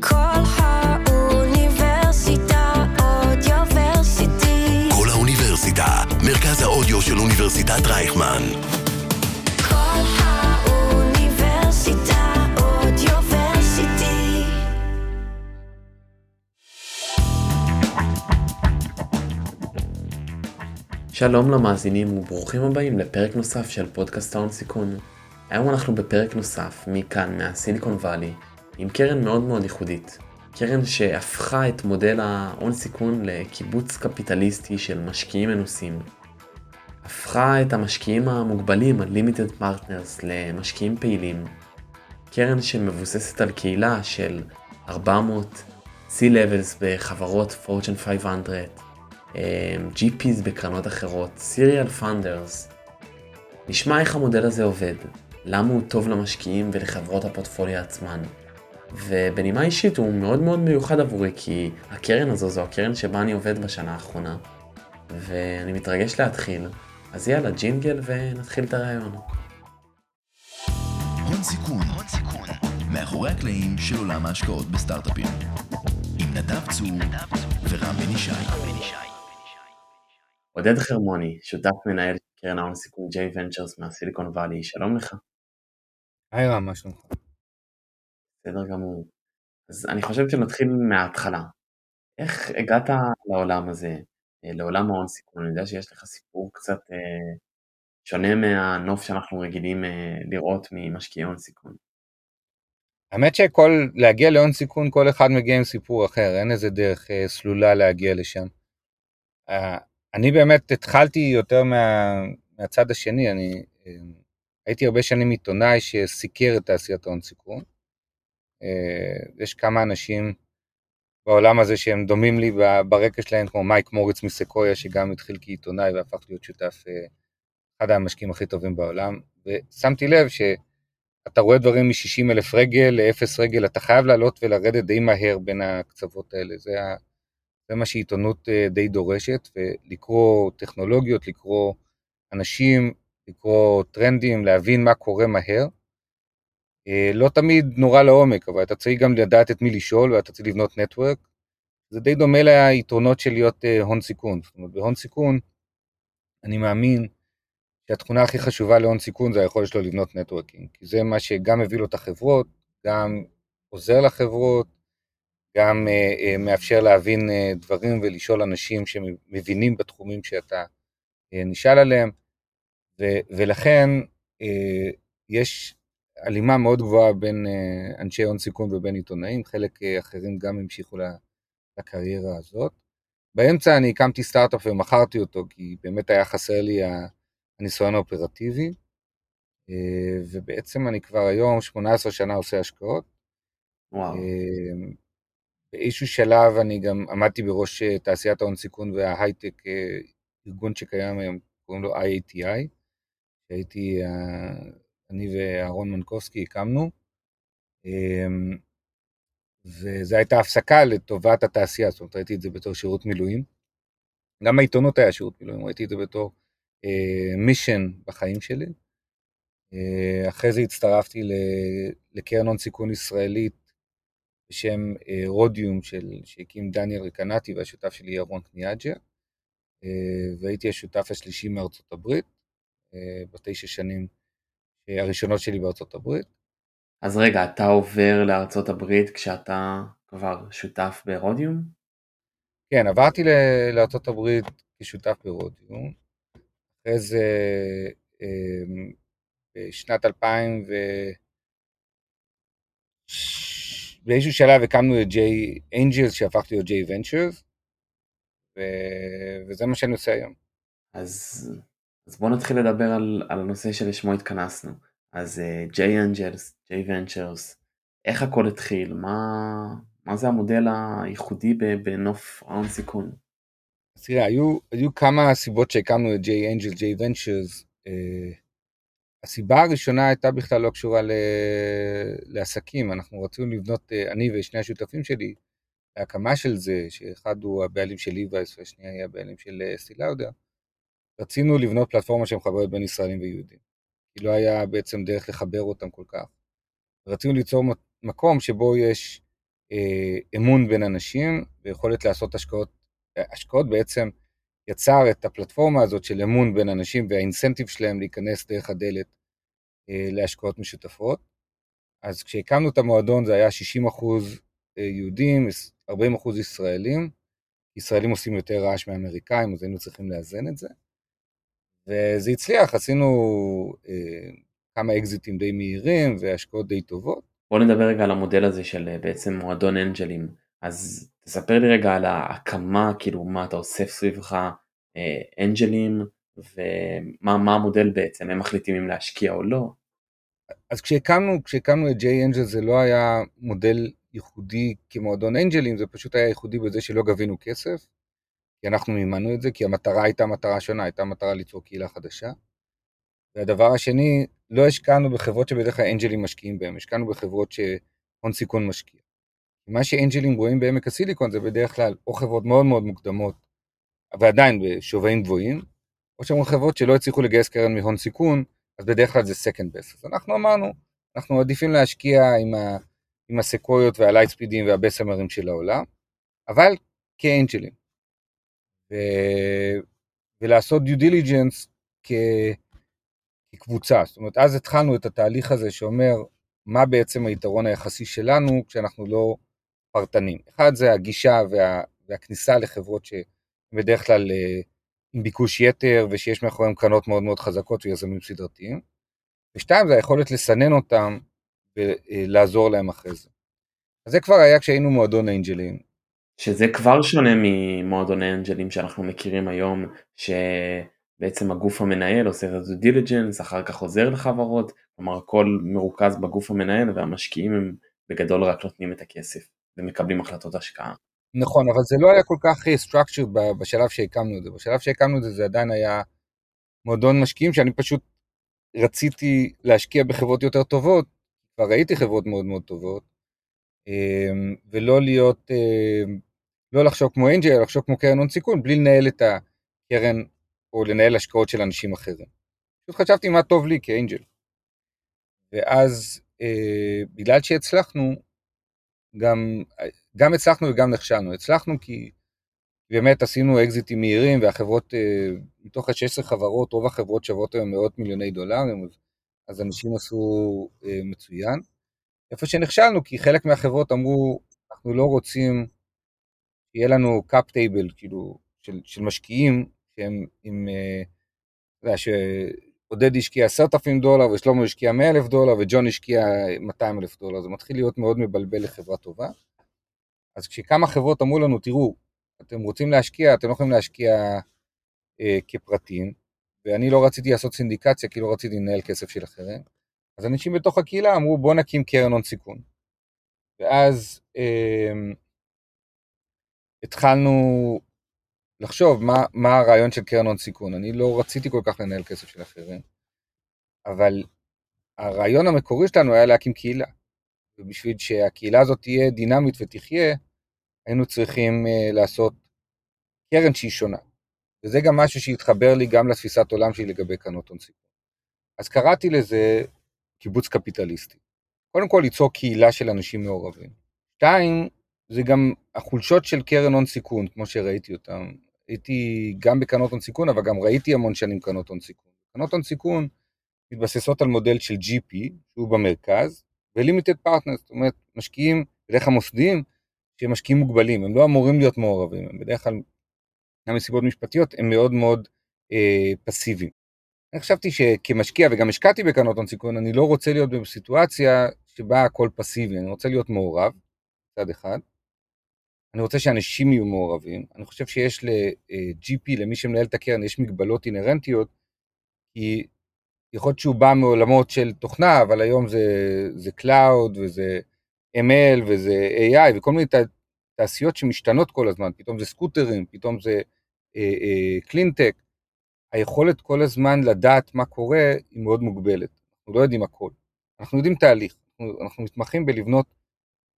כל האוניברסיטה אודיוורסיטי. כל האוניברסיטה, מרכז האודיו של אוניברסיטת רייכמן. כל האוניברסיטה אודיוורסיטי. שלום למאזינים וברוכים הבאים לפרק נוסף של פודקאסט ההון סיכון. היום אנחנו בפרק נוסף מכאן מהסיליקון וואלי עם קרן מאוד מאוד ייחודית. קרן שהפכה את מודל ההון סיכון לקיבוץ קפיטליסטי של משקיעים מנוסים. הפכה את המשקיעים המוגבלים, ה-limited partners, למשקיעים פעילים. קרן שמבוססת על קהילה של 400 C-Levels בחברות Fortune 500, GPs בקרנות אחרות, Serial Funders. נשמע איך המודל הזה עובד, למה הוא טוב למשקיעים ולחברות הפורטפוליו עצמן. ובנימה אישית הוא מאוד מאוד מיוחד עבורי כי הקרן הזו זו הקרן שבה אני עובד בשנה האחרונה ואני מתרגש להתחיל. אז יאללה ג'ינגל ונתחיל את הרעיון. הון סיכון, הון סיכון, מאחורי הקלעים של עולם ההשקעות בסטארט-אפים. עם נדב צור ורם בן ישי. עודד חרמוני, שותף מנהל קרן ההון סיכון J Ventures מהסיליקון וואלי, שלום לך. היי רם, מה שלומך? בסדר גמור. אז אני חושב שנתחיל מההתחלה. איך הגעת לעולם הזה, אה, לעולם ההון סיכון? אני יודע שיש לך סיפור קצת אה, שונה מהנוף שאנחנו רגילים אה, לראות ממשקיעי הון סיכון. האמת שכל, להגיע להון סיכון, כל אחד מגיע עם סיפור אחר, אין איזה דרך אה, סלולה להגיע לשם. אה, אני באמת התחלתי יותר מה, מהצד השני, אני אה, הייתי הרבה שנים עיתונאי שסיקר את תעשיית ההון סיכון. אה, יש כמה אנשים בעולם הזה שהם דומים לי ברקע שלהם, כמו מייק מוריץ מסקויה, שגם התחיל כעיתונאי והפך להיות שותף, אה, אחד המשקיעים הכי טובים בעולם, ושמתי לב שאתה רואה דברים מ-60 אלף רגל ל-0 רגל, אתה חייב לעלות ולרדת די מהר בין הקצוות האלה, זה, ה- זה מה שעיתונות אה, די דורשת, ולקרוא טכנולוגיות, לקרוא אנשים, לקרוא טרנדים, להבין מה קורה מהר. אה, לא תמיד נורא לעומק, אבל אתה צריך גם לדעת את מי לשאול ואתה צריך לבנות נטוורק. זה די דומה ליתרונות של להיות אה, הון סיכון. זאת אומרת, בהון סיכון, אני מאמין שהתכונה הכי חשובה להון סיכון זה היכולת שלו לבנות נטוורקינג, כי זה מה שגם מביא לו את החברות, גם עוזר לחברות, גם אה, מאפשר להבין דברים ולשאול אנשים שמבינים בתחומים שאתה נשאל עליהם, ו- ולכן אה, יש הלימה מאוד גבוהה בין אה, אנשי הון סיכון ובין עיתונאים, חלק אה, אחרים גם המשיכו לקריירה הזאת. באמצע אני הקמתי סטארט-אפ ומכרתי אותו, כי באמת היה חסר לי הניסיון האופרטיבי, אה, ובעצם אני כבר היום 18 שנה עושה השקעות. וואו. אה, באיזשהו שלב אני גם עמדתי בראש אה, תעשיית ההון סיכון וההייטק, אה, ארגון שקיים היום, קוראים לו IATI, שהייתי, אה, אני ואהרון מנקובסקי הקמנו, אמ, וזו הייתה הפסקה לטובת התעשייה, זאת אומרת ראיתי את זה בתור שירות מילואים. גם העיתונות היה שירות מילואים, ראיתי את זה בתור מישן בחיים שלי. אה, אחרי זה הצטרפתי לקרן הון סיכון ישראלית בשם אה, רודיום של, שהקים דניאל רקנטי והשותף שלי ירון קניאג'ה, אה, והייתי השותף השלישי מארצות הברית, אה, בתשע שנים אה, הראשונות שלי בארצות הברית. אז רגע, אתה עובר לארצות הברית כשאתה כבר שותף ברודיום? כן, עברתי לארצות הברית כשותף ברודיום, אחרי זה אה, בשנת 2000 ו... באיזשהו שלב הקמנו את J Angels שהפך להיות J Ventures, ו... וזה מה שאני עושה היום. אז, אז בואו נתחיל לדבר על, על הנושא שלשמו התכנסנו. אז J Angels, J Ventures, איך הכל התחיל? מה, מה זה המודל הייחודי בנוף ההון סיכון? אז תראה, היו, היו כמה סיבות שהקמנו את Angels, J Ventures. אה, הסיבה הראשונה הייתה בכלל לא קשורה ל... לעסקים, אנחנו רצינו לבנות, אה, אני ושני השותפים שלי, להקמה של זה, שאחד הוא הבעלים של ליבייס והשני היה הבעלים של אה, אסתי לאודר, רצינו לבנות פלטפורמה שמחברת בין ישראלים ויהודים. כי לא היה בעצם דרך לחבר אותם כל כך. רצינו ליצור מקום שבו יש אה, אמון בין אנשים ויכולת לעשות השקעות, השקעות בעצם יצר את הפלטפורמה הזאת של אמון בין אנשים והאינסנטיב שלהם להיכנס דרך הדלת אה, להשקעות משותפות. אז כשהקמנו את המועדון זה היה 60% אה, יהודים, 40% ישראלים. ישראלים עושים יותר רעש מאמריקאים, אז היינו צריכים לאזן את זה. וזה הצליח, עשינו אה, כמה אקזיטים די מהירים והשקעות די טובות. בוא נדבר רגע על המודל הזה של אה, בעצם מועדון אנג'לים. אז תספר לי רגע על ההקמה, כאילו מה אתה אוסף סביבך אה, אנג'לים, ומה המודל בעצם, הם מחליטים אם להשקיע או לא. אז כשהקמנו, כשהקמנו את ג'יי אנג'ל זה לא היה מודל ייחודי כמועדון אנג'לים, זה פשוט היה ייחודי בזה שלא גבינו כסף, כי אנחנו מימנו את זה, כי המטרה הייתה מטרה שונה, הייתה מטרה ליצור קהילה חדשה. והדבר השני, לא השקענו בחברות שבדרך כלל אנג'לים משקיעים בהן, השקענו בחברות שהון סיכון משקיע. מה שאנג'לים רואים בעמק הסיליקון זה בדרך כלל או חברות מאוד מאוד מוקדמות, ועדיין בשווים גבוהים, או שהן חברות שלא הצליחו לגייס קרן מהון סיכון, אז בדרך כלל זה second best. אז אנחנו אמרנו, אנחנו עדיפים להשקיע עם, ה, עם הסקויות והלייטספידים והבסמרים של העולם, אבל כאנג'לים. ו, ולעשות due diligence כ, כקבוצה. זאת אומרת, אז התחלנו את התהליך הזה שאומר מה בעצם היתרון היחסי שלנו כשאנחנו לא פרטנים. אחד זה הגישה וה, והכניסה לחברות שבדרך כלל אה, עם ביקוש יתר ושיש מאחוריהם קרנות מאוד מאוד חזקות ויזמים סדרתיים. ושתיים זה היכולת לסנן אותם ולעזור להם אחרי זה. אז זה כבר היה כשהיינו מועדון אנג'לים. שזה כבר שונה ממועדון אנג'לים שאנחנו מכירים היום, שבעצם הגוף המנהל עושה את ה-due אחר כך עוזר לחברות, כלומר הכל מרוכז בגוף המנהל והמשקיעים הם בגדול רק נותנים את הכסף ומקבלים החלטות השקעה. נכון, אבל זה לא היה כל כך אה, structured בשלב שהקמנו את זה. בשלב שהקמנו את זה זה עדיין היה מועדון משקיעים שאני פשוט רציתי להשקיע בחברות יותר טובות, כבר ראיתי חברות מאוד מאוד טובות, אמ, ולא להיות, אמ, לא לחשוב כמו אנג'ל, אלא לחשוב כמו קרן הון סיכון, בלי לנהל את הקרן או לנהל השקעות של אנשים אחרים. פשוט חשבתי מה טוב לי כאנג'ל. ואז אה, בגלל שהצלחנו, גם, גם הצלחנו וגם נכשלנו. הצלחנו כי באמת עשינו אקזיטים מהירים והחברות, אה, מתוך ה-16 חברות, רוב החברות שוות היום מאות מיליוני דולרים, אז אנשים עשו אה, מצוין. איפה שנכשלנו, כי חלק מהחברות אמרו, אנחנו לא רוצים שיהיה לנו cap table, כאילו, של, של משקיעים שהם עם, אה, אתה יודע, שעודד השקיע עשרת אלפים דולר ושלמה השקיע מאה אלף דולר וג'ון השקיע 200 אלף דולר, זה מתחיל להיות מאוד מבלבל לחברה טובה. אז כשכמה חברות אמרו לנו, תראו, אתם רוצים להשקיע, אתם לא יכולים להשקיע אה, כפרטים, ואני לא רציתי לעשות סינדיקציה כי לא רציתי לנהל כסף של אחרים. אז אנשים בתוך הקהילה אמרו בוא נקים קרן הון סיכון. ואז אה, התחלנו לחשוב מה, מה הרעיון של קרן הון סיכון. אני לא רציתי כל כך לנהל כסף של אחרים, אבל הרעיון המקורי שלנו היה להקים קהילה. ובשביל שהקהילה הזאת תהיה דינמית ותחיה, היינו צריכים uh, לעשות קרן שהיא שונה. וזה גם משהו שהתחבר לי גם לתפיסת עולם שלי לגבי קרנות הון סיכון. אז קראתי לזה קיבוץ קפיטליסטי. קודם כל ליצור קהילה של אנשים מעורבים. שתיים, זה גם החולשות של קרן הון סיכון, כמו שראיתי אותן. הייתי גם בקרנות הון סיכון, אבל גם ראיתי המון שנים קרנות הון סיכון. קרנות הון סיכון מתבססות על מודל של GP, שהוא במרכז, ולימיטד פרטנר, זאת אומרת, משקיעים, בדרך כלל מוסדיים, שהם משקיעים מוגבלים, הם לא אמורים להיות מעורבים, הם בדרך כלל, גם מסיבות משפטיות, הם מאוד מאוד אה, פסיביים. אני חשבתי שכמשקיע, וגם השקעתי בקרנות הון סיכון, אני לא רוצה להיות בסיטואציה שבה הכל פסיבי, אני רוצה להיות מעורב, מצד אחד. אני רוצה שאנשים יהיו מעורבים. אני חושב שיש ל-GP, למי שמנהל את הקרן, יש מגבלות אינהרנטיות, כי יכול להיות שהוא בא מעולמות של תוכנה, אבל היום זה, זה Cloud וזה ML וזה AI וכל מיני תעשיות שמשתנות כל הזמן, פתאום זה סקוטרים, פתאום זה קלינטק. אה, אה, היכולת כל הזמן לדעת מה קורה היא מאוד מוגבלת, אנחנו לא יודעים הכל. אנחנו יודעים תהליך, אנחנו, אנחנו מתמחים בלבנות אה,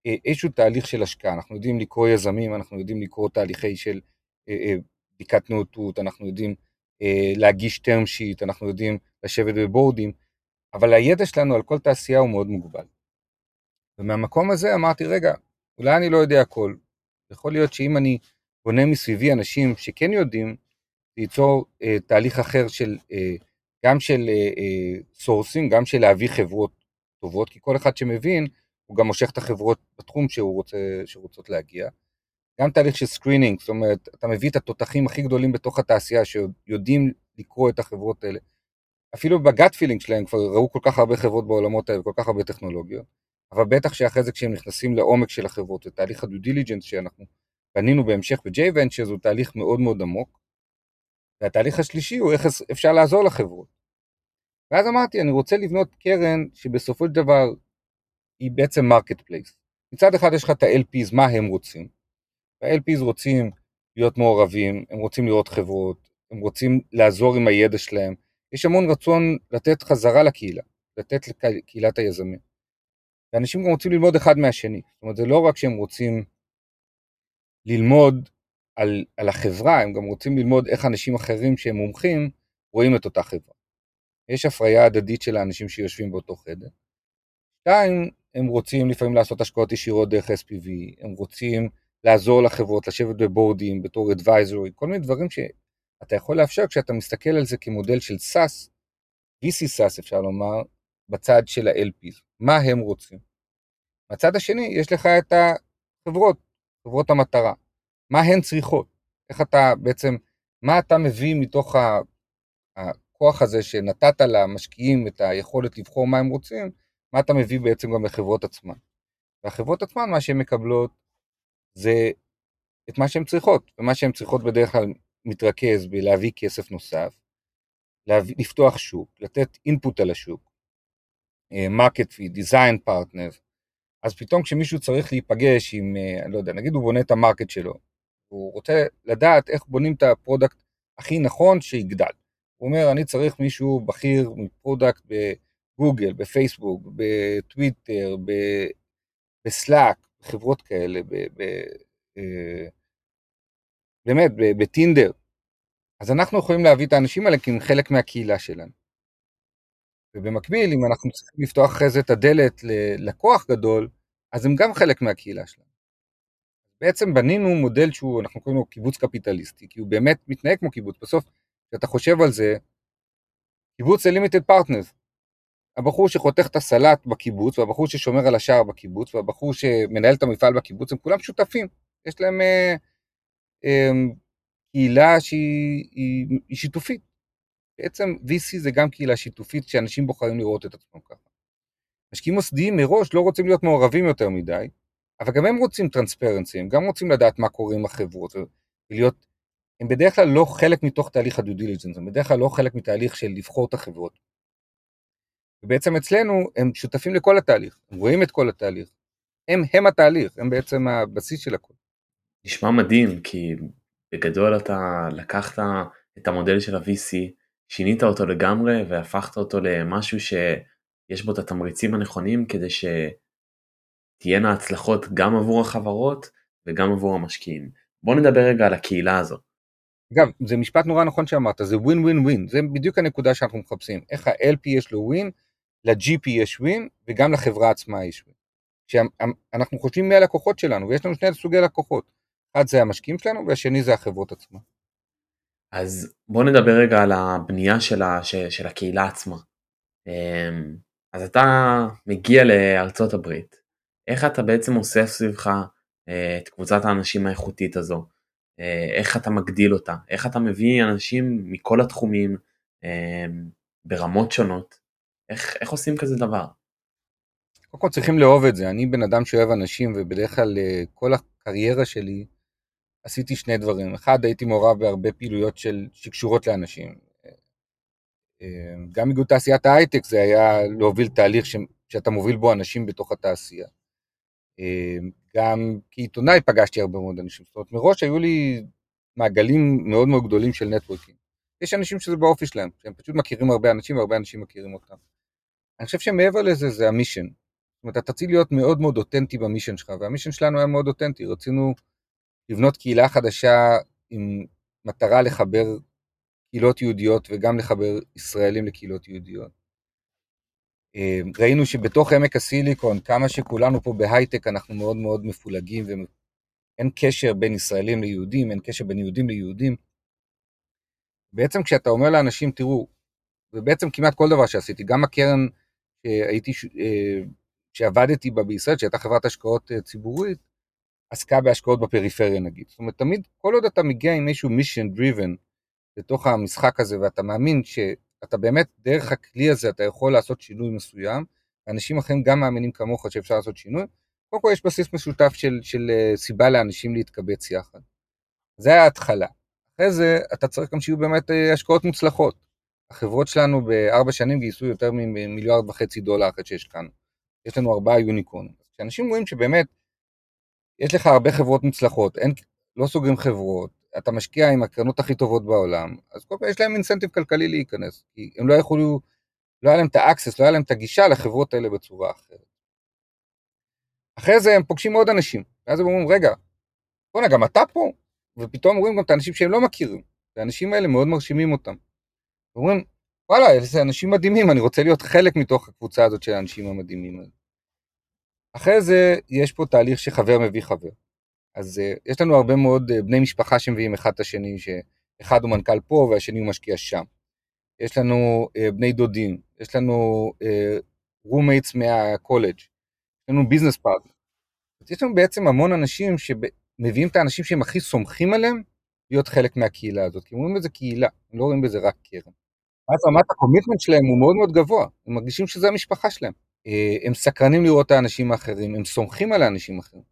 איזשהו תהליך של השקעה, אנחנו יודעים לקרוא יזמים, אנחנו יודעים לקרוא תהליכי של אה, אה, בדיקת נאותות, אנחנו יודעים אה, להגיש term sheet, אנחנו יודעים לשבת בבורדים, אבל הידע שלנו על כל תעשייה הוא מאוד מוגבל. ומהמקום הזה אמרתי, רגע, אולי אני לא יודע הכל. יכול להיות שאם אני בונה מסביבי אנשים שכן יודעים, זה ייצור אה, תהליך אחר של, אה, גם של sourcing, אה, גם של להביא חברות טובות, כי כל אחד שמבין, הוא גם מושך את החברות בתחום שהוא רוצה, שרוצות להגיע. גם תהליך של screening, זאת אומרת, אתה מביא את התותחים הכי גדולים בתוך התעשייה שיודעים לקרוא את החברות האלה. אפילו ב gut feeling שלהם כבר ראו כל כך הרבה חברות בעולמות האלה, כל כך הרבה טכנולוגיות, אבל בטח שאחרי זה כשהם נכנסים לעומק של החברות, ותהליך ה due diligence שאנחנו בנינו בהמשך ב-J Ventures הוא תהליך מאוד מאוד עמוק, והתהליך השלישי הוא איך אפשר לעזור לחברות. ואז אמרתי, אני רוצה לבנות קרן שבסופו של דבר היא בעצם marketplace. מצד אחד יש לך את ה-LPs, מה הם רוצים? ה-LPs רוצים להיות מעורבים, הם רוצים לראות חברות, הם רוצים לעזור עם הידע שלהם. יש המון רצון לתת חזרה לקהילה, לתת לקהילת היזמים. ואנשים גם רוצים ללמוד אחד מהשני. זאת אומרת, זה לא רק שהם רוצים ללמוד על, על החברה, הם גם רוצים ללמוד איך אנשים אחרים שהם מומחים רואים את אותה חברה. יש הפריה הדדית של האנשים שיושבים באותו חדר. שתיים, הם רוצים לפעמים לעשות השקעות ישירות דרך SPV, הם רוצים לעזור לחברות, לשבת בבורדים, בתור advisory, כל מיני דברים שאתה יכול לאפשר כשאתה מסתכל על זה כמודל של SAS, VC SAS אפשר לומר, בצד של ה-LPs, מה הם רוצים. מהצד השני, יש לך את החברות, חברות המטרה, מה הן צריכות, איך אתה בעצם, מה אתה מביא מתוך הכוח הזה שנתת למשקיעים את היכולת לבחור מה הם רוצים, מה אתה מביא בעצם גם לחברות עצמן. והחברות עצמן, מה שהן מקבלות זה את מה שהן צריכות, ומה שהן צריכות בדרך כלל מתרכז בלהביא כסף נוסף, להביא, לפתוח שוק, לתת input על השוק, market fit, design partner, אז פתאום כשמישהו צריך להיפגש עם, אה, אני לא יודע, נגיד הוא בונה את ה market שלו, הוא רוצה לדעת איך בונים את ה product הכי נכון שיגדל. הוא אומר, אני צריך מישהו בכיר מ product בגוגל, בפייסבוק, בטוויטר, בסלאק, חברות כאלה, ב, ב, אה, באמת, בטינדר. אז אנחנו יכולים להביא את האנשים האלה כי הם חלק מהקהילה שלנו. ובמקביל, אם אנחנו צריכים לפתוח אחרי זה את הדלת ללקוח גדול, אז הם גם חלק מהקהילה שלנו. בעצם בנינו מודל שהוא, אנחנו קוראים לו קיבוץ קפיטליסטי, כי הוא באמת מתנהג כמו קיבוץ. בסוף, כשאתה חושב על זה, קיבוץ זה limited partners. הבחור שחותך את הסלט בקיבוץ, והבחור ששומר על השער בקיבוץ, והבחור שמנהל את המפעל בקיבוץ, הם כולם שותפים. יש להם אה, אה, קהילה שהיא היא, היא שיתופית. בעצם VC זה גם קהילה שיתופית שאנשים בוחרים לראות את עצמם ככה. משקיעים מוסדיים מראש לא רוצים להיות מעורבים יותר מדי, אבל גם הם רוצים transparency, הם גם רוצים לדעת מה קורה עם החברות, ולהיות, הם בדרך כלל לא חלק מתוך תהליך ה due diligence, הם בדרך כלל לא חלק מתהליך של לבחור את החברות. ובעצם אצלנו הם שותפים לכל התהליך, הם רואים את כל התהליך, הם הם התהליך, הם בעצם הבסיס של הכל. נשמע מדהים, כי בגדול אתה לקחת את המודל של ה-VC, שינית אותו לגמרי והפכת אותו למשהו שיש בו את התמריצים הנכונים כדי שתהיינה הצלחות גם עבור החברות וגם עבור המשקיעים. בוא נדבר רגע על הקהילה הזו. אגב, זה משפט נורא נכון שאמרת, זה ווין ווין ווין, זה בדיוק הנקודה שאנחנו מחפשים, איך ה-LP יש לו ווין, ל-GP יש ווין וגם לחברה עצמה יש ווין. כשאנחנו חושבים מי הלקוחות שלנו, ויש לנו שני סוגי לקוחות, אחד זה המשקיעים שלנו והשני זה החברות עצמן. אז בוא נדבר רגע על הבנייה של, ה, של, של הקהילה עצמה. אמ, אז אתה מגיע לארצות הברית, איך אתה בעצם אוסף סביבך אה, את קבוצת האנשים האיכותית הזו, אה, איך אתה מגדיל אותה, איך אתה מביא אנשים מכל התחומים אמ, ברמות שונות, איך, איך עושים כזה דבר? קודם כל צריכים לאהוב את זה, אני בן אדם שאוהב אנשים ובדרך כלל אה, כל הקריירה שלי עשיתי שני דברים. אחד, הייתי מעורב בהרבה פעילויות של, שקשורות לאנשים. אה, גם איגוד תעשיית ההייטק זה היה להוביל תהליך ש, שאתה מוביל בו אנשים בתוך התעשייה. אה, גם כעיתונאי פגשתי הרבה מאוד אנשים, זאת אומרת מראש היו לי מעגלים מאוד מאוד גדולים של נטוורקים. יש אנשים שזה באופי שלהם, שהם פשוט מכירים הרבה אנשים והרבה אנשים מכירים אותם. אני חושב שמעבר לזה זה המישן. זאת אומרת, אתה צריך להיות מאוד מאוד אותנטי במישן שלך, והמישן שלנו היה מאוד אותנטי, רצינו לבנות קהילה חדשה עם מטרה לחבר קהילות יהודיות וגם לחבר ישראלים לקהילות יהודיות. אה, ראינו שבתוך עמק הסיליקון, כמה שכולנו פה בהייטק, אנחנו מאוד מאוד מפולגים, ואין קשר בין ישראלים ליהודים, אין קשר בין יהודים ליהודים. בעצם כשאתה אומר לאנשים, תראו, ובעצם כמעט כל דבר שעשיתי, גם הקרן שהייתי, אה, שעבדתי בה בישראל, שהייתה חברת השקעות אה, ציבורית, עסקה בהשקעות בפריפריה נגיד. זאת אומרת, תמיד, כל עוד אתה מגיע עם איזשהו mission driven לתוך המשחק הזה, ואתה מאמין שאתה באמת, דרך הכלי הזה אתה יכול לעשות שינוי מסוים, ואנשים אחרים גם מאמינים כמוך שאפשר לעשות שינוי, קודם כל יש בסיס משותף של, של אה, סיבה לאנשים להתקבץ יחד. זה ההתחלה. אחרי זה אתה צריך גם שיהיו באמת השקעות מוצלחות. החברות שלנו בארבע שנים גייסו יותר ממיליארד וחצי דולר אחרי כאן. יש לנו ארבעה יוניקורנים. כשאנשים רואים שבאמת יש לך הרבה חברות מוצלחות, אין, לא סוגרים חברות, אתה משקיע עם הקרנות הכי טובות בעולם, אז כל פעם יש להם incentive כלכלי להיכנס, כי הם לא יכולו, לא היה להם את ה access, לא היה להם את הגישה לחברות האלה בצורה אחרת. אחרי זה הם פוגשים עוד אנשים, ואז הם אומרים, רגע, בוא'נה, גם אתה פה? ופתאום רואים גם את האנשים שהם לא מכירים, והאנשים האלה מאוד מרשימים אותם. אומרים, וואלה, איזה אנשים מדהימים, אני רוצה להיות חלק מתוך הקבוצה הזאת של האנשים המדהימים האלה. אחרי זה יש פה תהליך שחבר מביא חבר. אז uh, יש לנו הרבה מאוד uh, בני משפחה שמביאים אחד את השני, שאחד הוא מנכ"ל פה והשני הוא משקיע שם. יש לנו uh, בני דודים, יש לנו uh, מהקולג', יש לנו ביזנס פארט. יש לנו בעצם המון אנשים שמביאים את האנשים שהם הכי סומכים עליהם להיות חלק מהקהילה הזאת, כי הם רואים בזה קהילה, הם לא רואים בזה רק קרן. אז רמת ה commitment שלהם הוא מאוד מאוד גבוה, הם מרגישים שזה המשפחה שלהם. אה, הם סקרנים לראות את האנשים האחרים, הם סומכים על האנשים האחרים.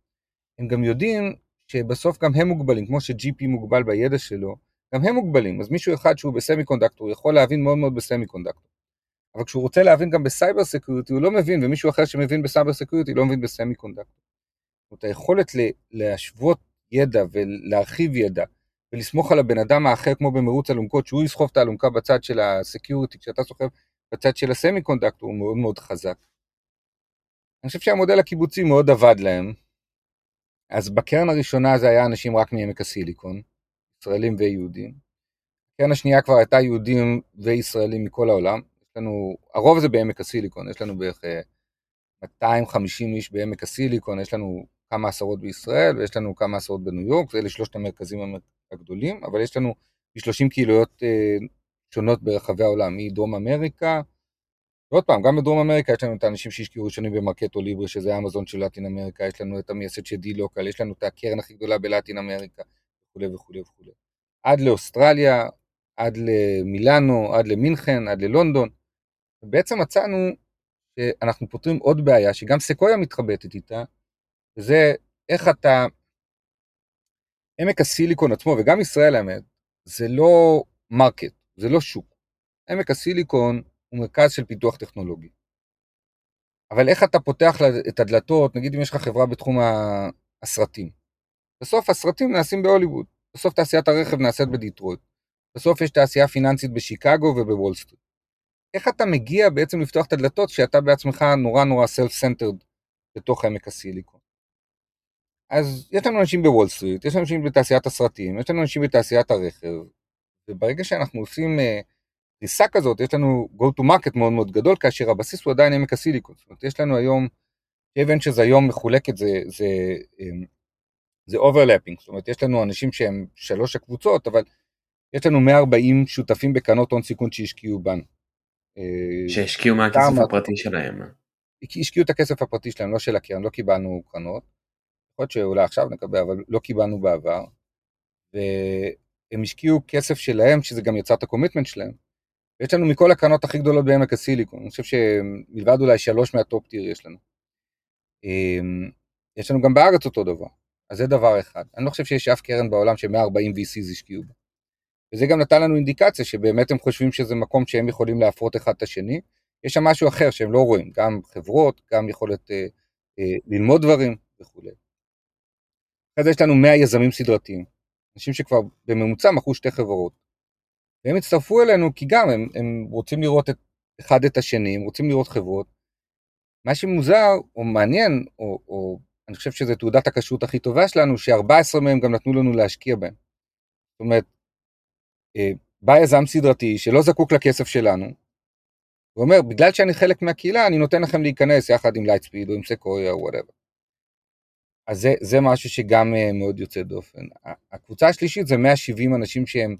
הם גם יודעים שבסוף גם הם מוגבלים, כמו ש-GP מוגבל בידע שלו, גם הם מוגבלים. אז מישהו אחד שהוא ב semiconductor יכול להבין מאוד מאוד ב semiconductor. אבל כשהוא רוצה להבין גם ב cyber security הוא לא מבין, ומישהו אחר שמבין ב cyber security לא מבין ב semiconductor. זאת אומרת, היכולת להשוות ידע ולהרחיב ידע ולסמוך על הבן אדם האחר כמו במרוץ אלונקות, שהוא יסחוב את האלונקה בצד של ה security, כשאתה סוחב בצד של ה semiconductor, הוא מאוד מאוד חזק. אני חושב שהמודל הקיבוצי מאוד עבד להם. אז בקרן הראשונה זה היה אנשים רק מעמק הסיליקון, ישראלים ויהודים. בקרן השנייה כבר הייתה יהודים וישראלים מכל העולם. יש לנו, הרוב זה בעמק הסיליקון, יש לנו בערך 250 אה, איש בעמק הסיליקון, יש לנו כמה עשרות בישראל ויש לנו כמה עשרות בניו יורק, אלה שלושת המרכזים הגדולים, אבל יש לנו 30 קהילויות אה, שונות ברחבי העולם, מדרום אמריקה, ועוד פעם, גם בדרום אמריקה יש לנו את האנשים שהשקיעו ראשונים במרקטו ליברה, שזה האמזון של לטין אמריקה, יש לנו את המייסד של די-לוקל, יש לנו את הקרן הכי גדולה בלטין אמריקה, וכולי וכולי וכולי. עד לאוסטרליה, עד למילאנו, עד למינכן, עד ללונדון. ובעצם מצאנו שאנחנו פותרים עוד בעיה, שגם סקויה מתחבטת איתה, וזה איך אתה עמק הסיליקון עצמו, וגם ישראל האמת, זה לא market, זה לא שוק. עמק הסיליקון הוא מרכז של פיתוח טכנולוגי. אבל איך אתה פותח את הדלתות, נגיד אם יש לך חברה בתחום הסרטים. בסוף הסרטים נעשים בהוליווד, בסוף תעשיית הרכב נעשית בדיטרויט, בסוף יש תעשייה פיננסית בשיקגו ובוול סטריט. איך אתה מגיע בעצם לפתוח את הדלתות כשאתה בעצמך נורא נורא self centered בתוך עמק הסיליקון. אז יש לנו אנשים בוול סטריט, יש לנו אנשים בתעשיית הסרטים, יש לנו אנשים בתעשיית הרכב, וברגע שאנחנו עושים פריסה כזאת, יש לנו go to market מאוד מאוד גדול, כאשר הבסיס הוא עדיין עמק הסיליקון. זאת אומרת, יש לנו היום, K-Ventures היום מחולקת, זה, זה, אמ, זה overlapping, זאת אומרת, יש לנו אנשים שהם שלוש הקבוצות, אבל יש לנו 140 שותפים בקרנות הון סיכון שהשקיעו בנו. אה, שהשקיעו מהכסף הפרטי שלהם. השקיעו את הכסף הפרטי שלהם, לא של הקרן, לא קיבלנו קרנות. יכול להיות שאולי עכשיו נקבל, אבל לא קיבלנו בעבר. והם השקיעו כסף שלהם, שזה גם יצר את ה commitment שלהם. ויש לנו מכל הקרנות הכי גדולות בעמק הסיליקון, אני חושב שמלבד אולי שלוש מה top tier יש לנו. אמ, יש לנו גם בארץ אותו דבר, אז זה דבר אחד. אני לא חושב שיש אף קרן בעולם ש-140 VCs השקיעו בה. וזה גם נתן לנו אינדיקציה שבאמת הם חושבים שזה מקום שהם יכולים להפרות אחד את השני. יש שם משהו אחר שהם לא רואים, גם חברות, גם יכולת אה, אה, ללמוד דברים וכולי. זה יש לנו 100 יזמים סדרתיים, אנשים שכבר בממוצע מכרו שתי חברות. והם הצטרפו אלינו כי גם הם, הם רוצים לראות את אחד את השני, הם רוצים לראות חברות. מה שמוזר או מעניין, או, או אני חושב שזו תעודת הכשרות הכי טובה שלנו, ש-14 מהם גם נתנו לנו להשקיע בהם. זאת אומרת, אה, בא יזם סדרתי שלא זקוק לכסף שלנו, הוא אומר, בגלל שאני חלק מהקהילה, אני נותן לכם להיכנס יחד עם לייטספיד או עם סקויה או וואטאבר. אז זה, זה משהו שגם uh, מאוד יוצא דופן. הקבוצה השלישית זה 170 אנשים שהם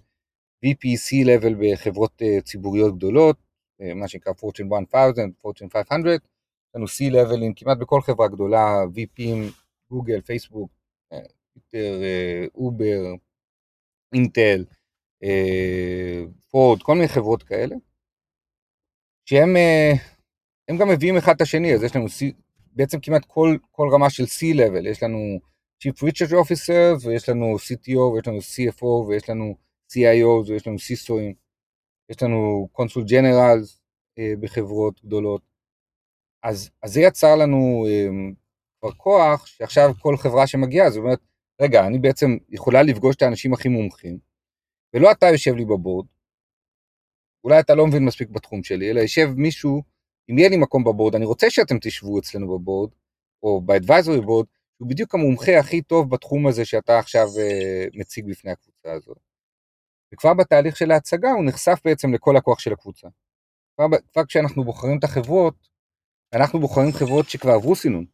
VP, C-level בחברות uh, ציבוריות גדולות, uh, מה שנקרא Fortune 1000, Fortune 500, יש לנו C-Level ים כמעט בכל חברה גדולה, VP ים, גוגל, פייסבוק, טוויטר, אובר, אינטל, פורד, כל מיני חברות כאלה, שהם הם גם מביאים אחד את השני, אז יש לנו בעצם כמעט כל, כל רמה של C-Level, יש לנו Chief Research Officer, ויש לנו CTO, ויש לנו CFO, ויש לנו CIO, ויש לנו CISOים, יש לנו קונסול ג'נרלס בחברות גדולות. אז, אז זה יצר לנו אה, כבר כוח, שעכשיו כל חברה שמגיעה, זאת אומרת, רגע, אני בעצם יכולה לפגוש את האנשים הכי מומחים, ולא אתה יושב לי בבורד, אולי אתה לא מבין מספיק בתחום שלי, אלא יושב מישהו, אם יהיה לי מקום בבורד, אני רוצה שאתם תשבו אצלנו בבורד, או ב-advisory board, הוא בדיוק המומחה הכי טוב בתחום הזה שאתה עכשיו uh, מציג בפני הקבוצה הזאת. וכבר בתהליך של ההצגה הוא נחשף בעצם לכל הכוח של הקבוצה. כבר, כבר כשאנחנו בוחרים את החברות, אנחנו בוחרים חברות שכבר עברו סינון.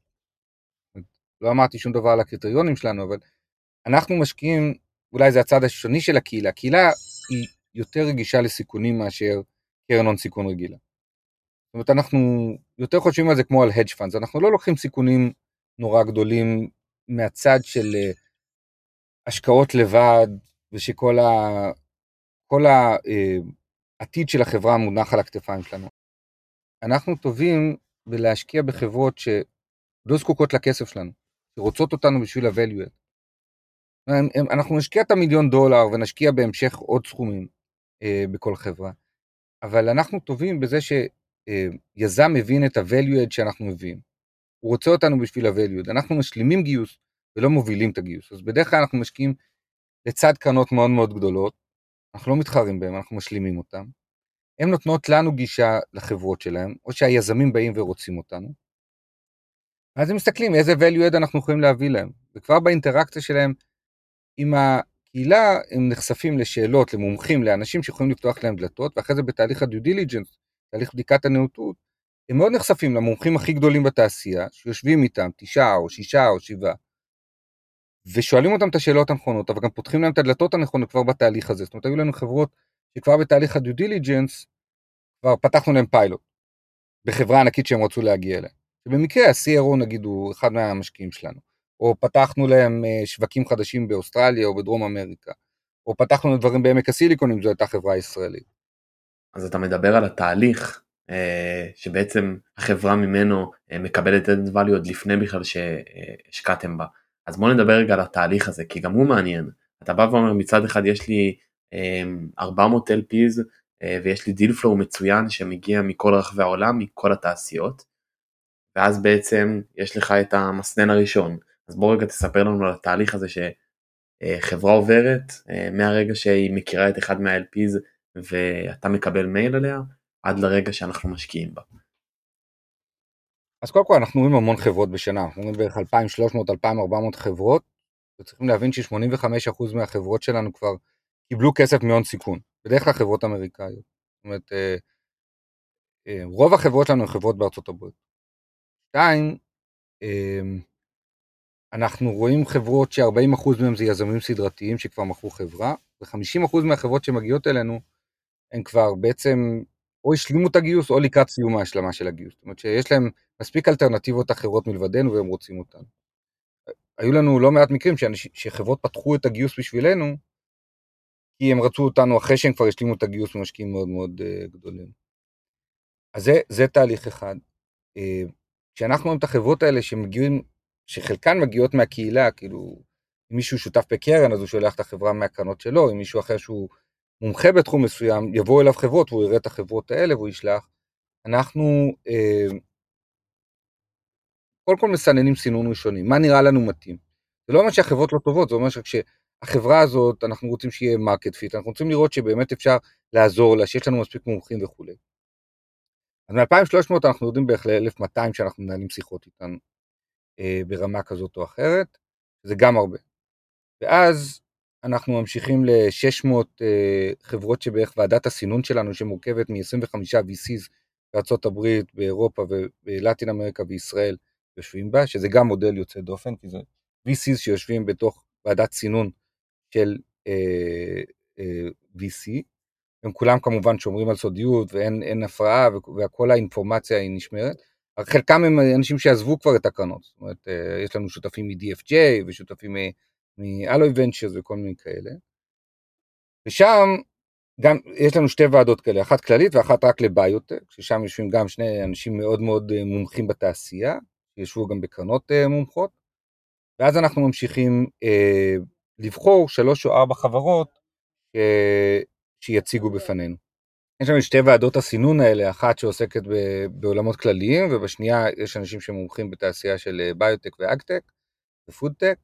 לא אמרתי שום דבר על הקריטריונים שלנו, אבל אנחנו משקיעים, אולי זה הצד השוני של הקהילה, הקהילה היא יותר רגישה לסיכונים מאשר קרן הון סיכון רגילה. זאת אומרת, אנחנו יותר חושבים על זה כמו על hedge funds, אנחנו לא לוקחים סיכונים נורא גדולים מהצד של אה, השקעות לבד, ושכל ה... כל העתיד אה, של החברה מונח על הכתפיים שלנו. אנחנו טובים בלהשקיע בחברות שלא זקוקות לכסף שלנו, שרוצות אותנו בשביל ה-value. אנחנו נשקיע את המיליון דולר ונשקיע בהמשך עוד סכומים אה, בכל חברה, אבל אנחנו טובים בזה אה, מבין את ה-value שאנחנו מביאים. הוא רוצה אותנו בשביל ה-value. אנחנו משלימים גיוס ולא מובילים את הגיוס. אז בדרך כלל אנחנו משקיעים לצד קרנות מאוד מאוד גדולות, אנחנו לא מתחרים בהן, אנחנו משלימים אותן. הן נותנות לנו גישה לחברות שלהם, או שהיזמים באים ורוצים אותנו. אז הם מסתכלים איזה value add אנחנו יכולים להביא להם, וכבר באינטראקציה שלהם עם הקהילה הם נחשפים לשאלות, למומחים, לאנשים שיכולים לפתוח להם דלתות, ואחרי זה בתהליך ה-due diligence, תהליך בדיקת הנאותות, הם מאוד נחשפים למומחים הכי גדולים בתעשייה, שיושבים איתם תשעה או שישה או שבעה, ושואלים אותם את השאלות הנכונות, אבל גם פותחים להם את הדלתות הנכונות כבר בתהליך הזה. זאת אומרת, היו לנו חברות שכבר בתהליך ה-due diligence, כבר פתחנו להם פיילוט, בחברה ענקית שהם רצו להגיע אליה. שבמקרה ה-CRO נגיד הוא אחד מהמשקיעים שלנו, או פתחנו להם אה, שווקים חדשים באוסטרליה או בדרום אמריקה, או פתחנו דברים בעמק הסיליקון אם זו הייתה חברה ישראלית. אז אתה מדבר על התהליך אה, שבעצם החברה ממנו אה, מקבלת את value עוד לפני בכלל שהשקעתם בה. אז בוא נדבר רגע על התהליך הזה, כי גם הוא מעניין. אתה בא ואומר מצד אחד יש לי 400 LPs ויש לי deal flow מצוין שמגיע מכל רחבי העולם, מכל התעשיות, ואז בעצם יש לך את המסנן הראשון. אז בוא רגע תספר לנו על התהליך הזה שחברה עוברת מהרגע שהיא מכירה את אחד מה-LPs ואתה מקבל מייל עליה, עד לרגע שאנחנו משקיעים בה. אז קודם כל אנחנו רואים המון חברות בשנה, אנחנו רואים בערך 2,300-2,400 חברות, וצריכים להבין ש-85% מהחברות שלנו כבר קיבלו כסף מהון סיכון, בדרך כלל חברות אמריקאיות. זאת אומרת, אה, אה, רוב החברות שלנו הן חברות בארצות הברית. שתיים, אה, אנחנו רואים חברות ש-40% מהם זה יזמים סדרתיים שכבר מכרו חברה, ו-50% מהחברות שמגיעות אלינו הן כבר בעצם או השלימו את הגיוס או לקראת סיום ההשלמה של הגיוס. זאת אומרת שיש להם מספיק אלטרנטיבות אחרות מלבדנו והם רוצים אותנו. היו לנו לא מעט מקרים שחברות פתחו את הגיוס בשבילנו, כי הם רצו אותנו אחרי שהם כבר השלימו את הגיוס ממשקיעים מאוד מאוד uh, גדולים. אז זה, זה תהליך אחד. Uh, כשאנחנו רואים את החברות האלה שמגיעים, שחלקן מגיעות מהקהילה, כאילו, אם מישהו שותף בקרן אז הוא שולח את החברה מהקרנות שלו, אם מישהו אחר שהוא מומחה בתחום מסוים, יבואו אליו חברות והוא יראה את החברות האלה והוא ישלח. אנחנו אה, קודם כל מסננים סינון ראשוני, מה נראה לנו מתאים. זה לא אומר שהחברות לא טובות, זה אומר שכשהחברה הזאת, אנחנו רוצים שיהיה market fit, אנחנו רוצים לראות שבאמת אפשר לעזור לה, שיש לנו מספיק מומחים וכולי. אז מ-2300 אנחנו יודעים בערך ל-1200 שאנחנו מנהלים שיחות איתן אה, ברמה כזאת או אחרת, זה גם הרבה. ואז אנחנו ממשיכים ל-600 uh, חברות שבערך ועדת הסינון שלנו, שמורכבת מ-25 VCs הברית, באירופה ובלטין אמריקה וישראל יושבים בה, שזה גם מודל יוצא דופן, כי זה VCs שיושבים בתוך ועדת צינון של אה, אה, VC, הם כולם כמובן שומרים על סודיות ואין הפרעה וכל האינפורמציה היא נשמרת. חלקם הם אנשים שעזבו כבר את הקרנות, זאת אומרת, אה, יש לנו שותפים מ-DFJ ושותפים מ-Alloy Ventures וכל מיני כאלה. ושם גם יש לנו שתי ועדות כאלה, אחת כללית ואחת רק לביוטק, ששם יושבים גם שני אנשים מאוד מאוד אה, מומחים בתעשייה, שישבו גם בקרנות אה, מומחות, ואז אנחנו ממשיכים אה, לבחור שלוש או ארבע חברות אה, שיציגו בפנינו. יש לנו שתי ועדות הסינון האלה, אחת שעוסקת בעולמות כלליים, ובשנייה יש אנשים שמומחים בתעשייה של אה, ביוטק ואגטק ופודטק,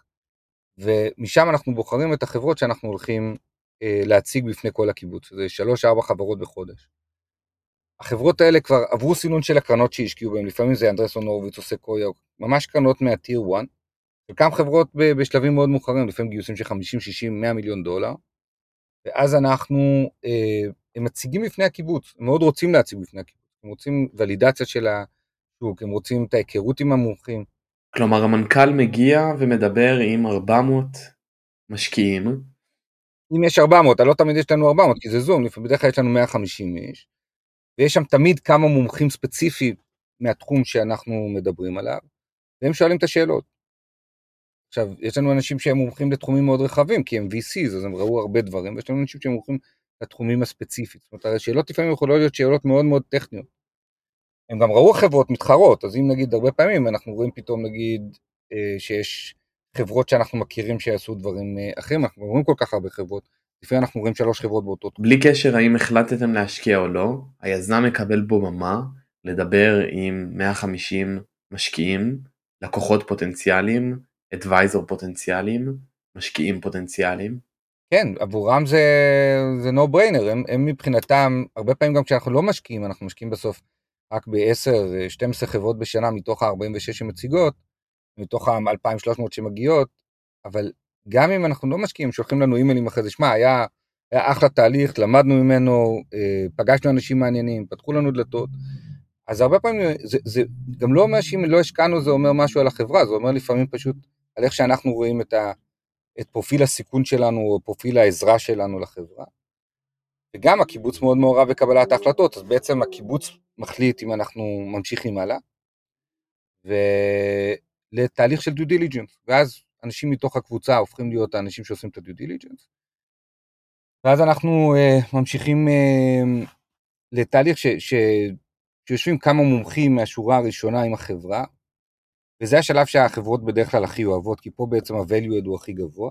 ומשם אנחנו בוחרים את החברות שאנחנו הולכים אה, להציג בפני כל הקיבוץ, זה שלוש-ארבע חברות בחודש. החברות האלה כבר עברו סינון של הקרנות שהשקיעו בהן, לפעמים זה אנדרסון הורוביץ או סקויה, ממש קרנות מהטיר 1, חלקם חברות בשלבים מאוד מאוחרים, לפעמים גיוסים של 50, 60, 100 מיליון דולר, ואז אנחנו, אה, הם מציגים בפני הקיבוץ, הם מאוד רוצים להציג בפני הקיבוץ, הם רוצים ולידציה של השוק, הם רוצים את ההיכרות עם המומחים. כלומר המנכ"ל מגיע ומדבר עם 400 משקיעים. אם יש 400, לא תמיד יש לנו 400 כי זה זום, בדרך כלל יש לנו 150 איש, ויש שם תמיד כמה מומחים ספציפיים מהתחום שאנחנו מדברים עליו, והם שואלים את השאלות. עכשיו, יש לנו אנשים שהם מומחים לתחומים מאוד רחבים, כי הם VCs, אז הם ראו הרבה דברים, ויש לנו אנשים שהם מומחים לתחומים הספציפיים. זאת אומרת, השאלות לפעמים יכולות להיות שאלות מאוד מאוד טכניות. הם גם ראו חברות מתחרות, אז אם נגיד הרבה פעמים אנחנו רואים פתאום נגיד אה, שיש חברות שאנחנו מכירים שיעשו דברים אה, אחרים, אנחנו רואים כל כך הרבה חברות, לפעמים אנחנו רואים שלוש חברות באותו תחום. בלי קשר האם החלטתם להשקיע או לא, היזם מקבל בו במה לדבר עם 150 משקיעים, לקוחות פוטנציאליים, אדוויזור פוטנציאליים, משקיעים פוטנציאליים. כן, עבורם זה, זה no brainer, הם, הם מבחינתם, הרבה פעמים גם כשאנחנו לא משקיעים, אנחנו משקיעים בסוף רק ב-10-12 חברות בשנה מתוך ה-46 שמציגות, מתוך ה-2300 שמגיעות, אבל גם אם אנחנו לא משקיעים, שולחים לנו אימיילים אחרי זה, שמע, היה, היה אחלה תהליך, למדנו ממנו, אה, פגשנו אנשים מעניינים, פתחו לנו דלתות, אז הרבה פעמים, זה, זה גם לא אומר שאם לא השקענו זה אומר משהו על החברה, זה אומר לפעמים פשוט על איך שאנחנו רואים את, ה, את פרופיל הסיכון שלנו, או פרופיל העזרה שלנו לחברה. וגם הקיבוץ מאוד מעורב בקבלת ההחלטות, אז בעצם הקיבוץ מחליט אם אנחנו ממשיכים הלאה, ולתהליך של due diligence, ואז אנשים מתוך הקבוצה הופכים להיות האנשים שעושים את ה-due diligence, ואז אנחנו uh, ממשיכים uh, לתהליך ש, ש, שיושבים כמה מומחים מהשורה הראשונה עם החברה, וזה השלב שהחברות בדרך כלל הכי אוהבות, כי פה בעצם ה-value הוא הכי גבוה.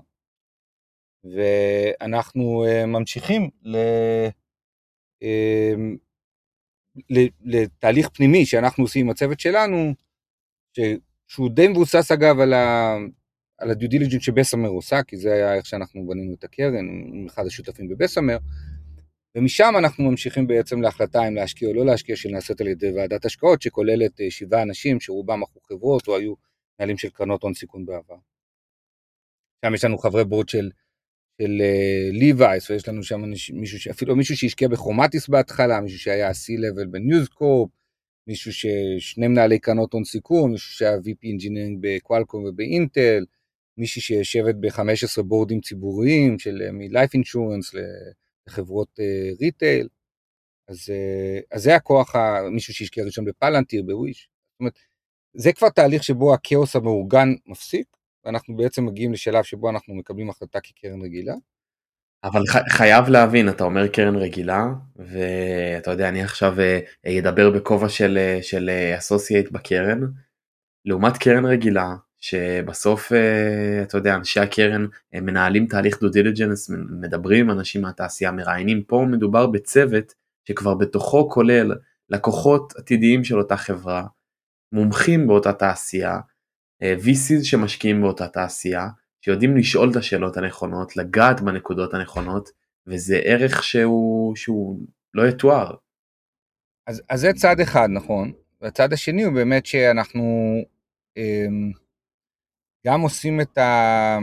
ואנחנו uh, ממשיכים ל... uh, לתהליך פנימי שאנחנו עושים עם הצוות שלנו, ש... שהוא די מבוסס אגב על, ה... על הדיו דיליג'נט שבסמר עושה, כי זה היה איך שאנחנו בנינו את הקרן, עם אחד השותפים בבסמר, ומשם אנחנו ממשיכים בעצם להחלטה אם להשקיע או לא להשקיע, שנעשית על ידי ועדת השקעות, שכוללת אה, שבעה אנשים שרובם מכרו חברות או היו מנהלים של קרנות הון סיכון בעבר. שם יש לנו חברי board של, של ליווייס, uh, ויש לנו שם מישהו, אפילו מישהו שהשקיע בכרומטיס בהתחלה, מישהו שהיה C-Level בניוז קורפ, מישהו ששני מנהלי קרנות הון סיכון, מישהו שהיה VP Engineering בקוואלקום ובאינטל, מישהי שיושבת ב-15 board ים ציבוריים של אה, מ-Life Insurance לחברות retail, אה, אז, אה, אז זה הכוח, מישהו שהשקיע ראשון בפלנטיר, בוויש. זאת אומרת, זה כבר תהליך שבו הכאוס המאורגן מפסיק, ואנחנו בעצם מגיעים לשלב שבו אנחנו מקבלים החלטה כקרן רגילה. אבל ח- חייב להבין, אתה אומר קרן רגילה, ואתה יודע, אני עכשיו אדבר בכובע של, של associate בקרן, לעומת קרן רגילה, שבסוף אה, אתה יודע אנשי הקרן הם מנהלים תהליך due diligence מדברים עם אנשים מהתעשייה מראיינים פה מדובר בצוות שכבר בתוכו כולל לקוחות עתידיים של אותה חברה מומחים באותה תעשייה אה, VCs שמשקיעים באותה תעשייה שיודעים לשאול את השאלות הנכונות לגעת בנקודות הנכונות וזה ערך שהוא שהוא לא יתואר. אז, אז זה צד אחד נכון והצד השני הוא באמת שאנחנו אמ, גם עושים את ה...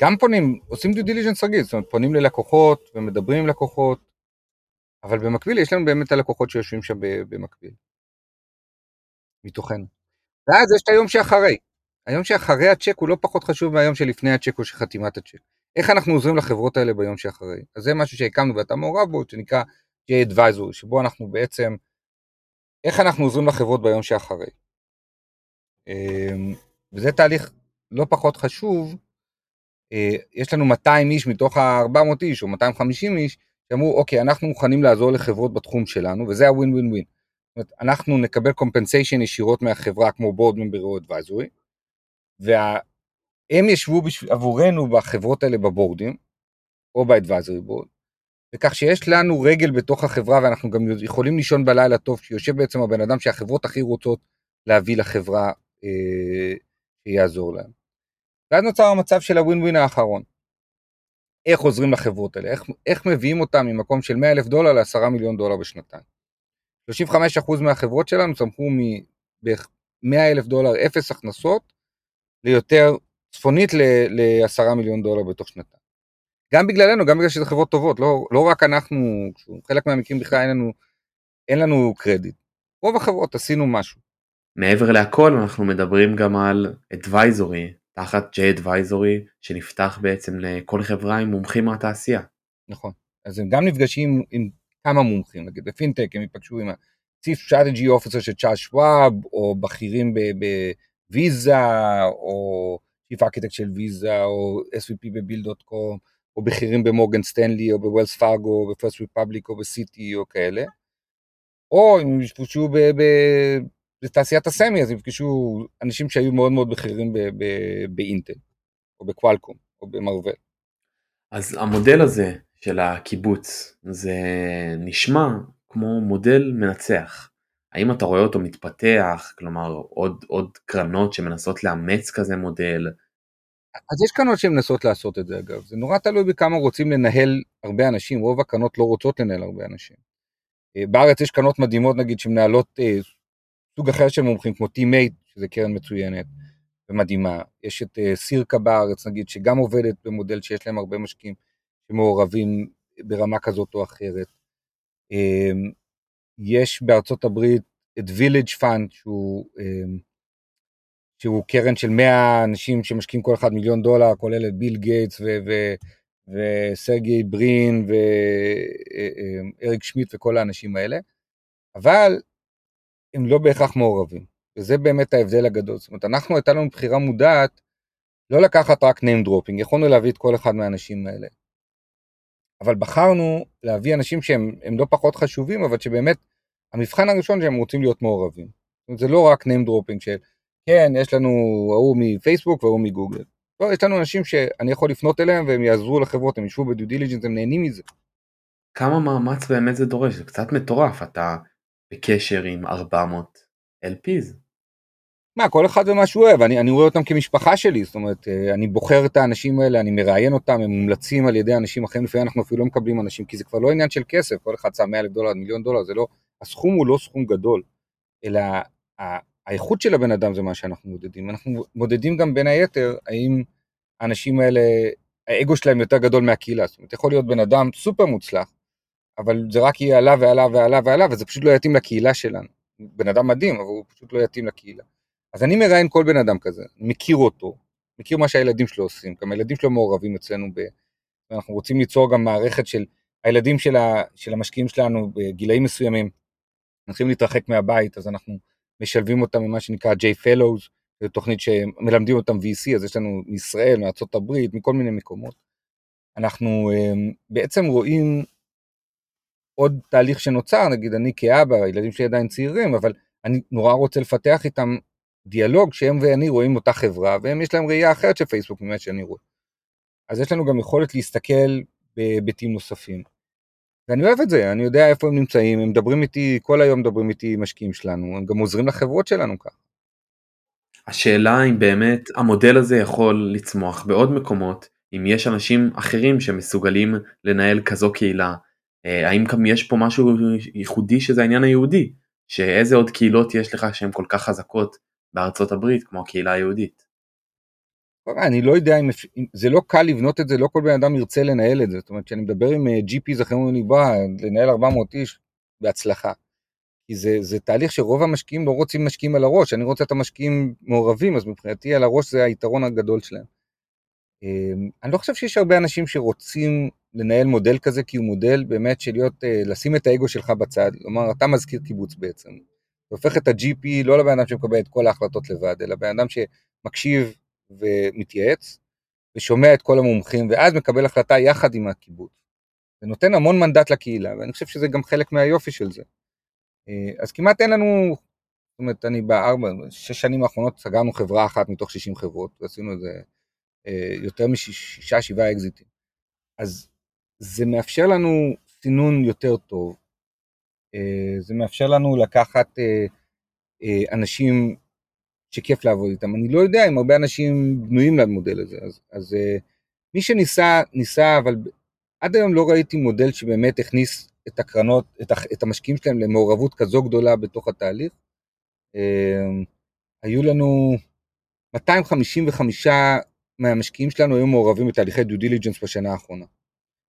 גם פונים, עושים דיו דיליג'נס רגיל, זאת אומרת פונים ללקוחות ומדברים עם לקוחות, אבל במקביל יש לנו באמת את הלקוחות שיושבים שם במקביל. מתוכנו. ואז יש את היום שאחרי. היום שאחרי הצ'ק הוא לא פחות חשוב מהיום שלפני הצ'ק או שחתימת הצ'ק. איך אנחנו עוזרים לחברות האלה ביום שאחרי? אז זה משהו שהקמנו ואתה מעורב בו, שנקרא J-Advisor, שבו אנחנו בעצם, איך אנחנו עוזרים לחברות ביום שאחרי. אמ, וזה תהליך לא פחות חשוב, אה, יש לנו 200 איש מתוך ה-400 איש או 250 איש, שאמרו אוקיי אנחנו מוכנים לעזור לחברות בתחום שלנו וזה הווין ווין ווין. זאת אומרת, אנחנו נקבל compensation ישירות מהחברה כמו board member או והם ישבו בשביל, עבורנו בחברות האלה ב board ים, או ב advisory board, וכך שיש לנו רגל בתוך החברה ואנחנו גם יכולים לישון בלילה טוב, שיושב בעצם הבן אדם שהחברות הכי רוצות להביא לחברה אה, שיעזור להם. ואז נוצר המצב של הווין ווין האחרון. איך עוזרים לחברות האלה, איך, איך מביאים אותם ממקום של 100 אלף דולר ל-10 מיליון דולר בשנתיים. 35% מהחברות שלנו צמחו מ-100 אלף דולר אפס הכנסות ליותר צפונית ל-10 מיליון דולר בתוך שנתיים. גם בגללנו, גם בגלל שזה חברות טובות, לא, לא רק אנחנו, חלק מהמקרים בכלל אין לנו, אין לנו קרדיט. רוב החברות עשינו משהו. מעבר להכל אנחנו מדברים גם על advisory תחת J-Advisory שנפתח בעצם לכל חברה עם מומחים מהתעשייה. נכון. אז הם גם נפגשים עם כמה מומחים, נגיד בפינטק הם ייפגשו עם ה-Chief Strategy Officer של צ'ארלס שוואב, או בכירים בוויזה, או Chief Architect של ויזה, או SVP בביל.קום, או בכירים במורגן סטנלי, או בווילס פארגו, או בפרסט ריפבליק, או בסיטי, או כאלה. או אם יפגשו בתעשיית הסמי, אז יפגשו אנשים שהיו מאוד מאוד בכירים באינטל, או בקוואלקום, או במרוול. אז המודל הזה של הקיבוץ זה נשמע כמו מודל מנצח. האם אתה רואה אותו מתפתח, כלומר עוד, עוד קרנות שמנסות לאמץ כזה מודל? אז יש קרנות שמנסות לעשות את זה אגב, זה נורא תלוי בכמה רוצים לנהל הרבה אנשים, רוב הקרנות לא רוצות לנהל הרבה אנשים. אה, בארץ יש קרנות מדהימות נגיד שמנהלות אה, סוג אחר של מומחים כמו T-Mate, שזה קרן מצוינת ומדהימה. יש את uh, סירקה בארץ נגיד, שגם עובדת במודל שיש להם הרבה משקיעים שמעורבים ברמה כזאת או אחרת. יש בארצות הברית את Village Fund, שהוא, um, שהוא קרן של 100 אנשים שמשקיעים כל אחד מיליון דולר, כולל את ביל גייטס וסרגי ברין ואריק שמיט וכל האנשים האלה. אבל הם לא בהכרח מעורבים, וזה באמת ההבדל הגדול. זאת אומרת, אנחנו הייתה לנו בחירה מודעת לא לקחת רק name dropping, יכולנו להביא את כל אחד מהאנשים האלה. אבל בחרנו להביא אנשים שהם לא פחות חשובים, אבל שבאמת המבחן הראשון שהם רוצים להיות מעורבים. זה לא רק name dropping של כן, יש לנו ההוא מפייסבוק וההוא מגוגל. לא, יש לנו אנשים שאני יכול לפנות אליהם והם יעזרו לחברות, הם ישבו בדיו דיליג'נס, הם נהנים מזה. כמה מאמץ באמת זה דורש, זה קצת מטורף, אתה בקשר עם 400 LPs. מה, כל אחד ומה שהוא אוהב, אני, אני רואה אותם כמשפחה שלי, זאת אומרת, אה, אני בוחר את האנשים האלה, אני מראיין אותם, הם מומלצים על ידי אנשים אחרים, לפעמים אנחנו אפילו לא מקבלים אנשים, כי זה כבר לא עניין של כסף, כל אחד שם 100 אלף דולר, מיליון דולר, זה לא, הסכום הוא לא סכום גדול, אלא האיכות של הבן אדם זה מה שאנחנו מודדים. אנחנו מודדים גם בין היתר, האם האנשים האלה, האגו שלהם יותר גדול מהקהילה, זאת אומרת, יכול להיות בן אדם סופר מוצלח, אבל זה רק יהיה עלה ועלה ועלה ועלה, וזה פשוט לא יתאים לקהילה שלנו. בן אדם מדהים, אבל הוא פשוט לא יתאים לקהילה. אז אני מראיין כל בן אדם כזה, מכיר אותו, מכיר מה שהילדים שלו עושים, גם הילדים שלו מעורבים אצלנו, ב... אנחנו רוצים ליצור גם מערכת של הילדים של, ה... של המשקיעים שלנו בגילאים מסוימים, צריכים להתרחק מהבית, אז אנחנו משלבים אותם במה שנקרא J-Fellows, זו תוכנית שמלמדים אותם VC, אז יש לנו מישראל, מארצות הברית, מכל מיני מקומות. אנחנו אה, בעצם רואים עוד תהליך שנוצר, נגיד אני כאבא, הילדים שלי עדיין צעירים, אבל אני נורא רוצה לפתח איתם דיאלוג שהם ואני רואים אותה חברה, והם יש להם ראייה אחרת של פייסבוק ממה שאני רואה. אז יש לנו גם יכולת להסתכל בהיבטים נוספים. ואני אוהב את זה, אני יודע איפה הם נמצאים, הם מדברים איתי, כל היום מדברים איתי משקיעים שלנו, הם גם עוזרים לחברות שלנו ככה. השאלה אם באמת המודל הזה יכול לצמוח בעוד מקומות, אם יש אנשים אחרים שמסוגלים לנהל כזו קהילה, אה, האם גם יש פה משהו ייחודי שזה העניין היהודי, שאיזה עוד קהילות יש לך שהן כל כך חזקות בארצות הברית כמו הקהילה היהודית. אני לא יודע אם, אם זה לא קל לבנות את זה, לא כל בן אדם ירצה לנהל את זה. זאת אומרת, כשאני מדבר עם אה, GPs אחרים, לי, בוא, לנהל 400 איש, בהצלחה. כי זה, זה תהליך שרוב המשקיעים לא רוצים משקיעים על הראש, אני רוצה את המשקיעים מעורבים, אז מבחינתי על הראש זה היתרון הגדול שלהם. אמ, אני לא חושב שיש הרבה אנשים שרוצים לנהל מודל כזה, כי הוא מודל באמת של להיות, אה, לשים את האגו שלך בצד, כלומר, אתה מזכיר קיבוץ בעצם. זה הופך את ה-GP לא לבן אדם שמקבל את כל ההחלטות לבד, אלא בן אדם שמקשיב ומתייעץ, ושומע את כל המומחים, ואז מקבל החלטה יחד עם הקיבוץ. זה נותן המון מנדט לקהילה, ואני חושב שזה גם חלק מהיופי של זה. אה, אז כמעט אין לנו, זאת אומרת, אני בארבע, שש שנים האחרונות סגרנו חברה אחת מתוך 60 חברות, ועשינו את זה אה, יותר משישה, שבעה אקזיטים. אז זה מאפשר לנו סינון יותר טוב, אה, זה מאפשר לנו לקחת אנשים שכיף לעבוד איתם. אני לא יודע אם הרבה אנשים בנויים למודל הזה, אז, אז אה, מי שניסה, ניסה, אבל עד היום לא ראיתי מודל שבאמת הכניס את הקרנות, את, את המשקיעים שלהם למעורבות כזו גדולה בתוך התהליך. אה, היו לנו 255 מהמשקיעים שלנו היו מעורבים בתהליכי דו דיליג'נס בשנה האחרונה.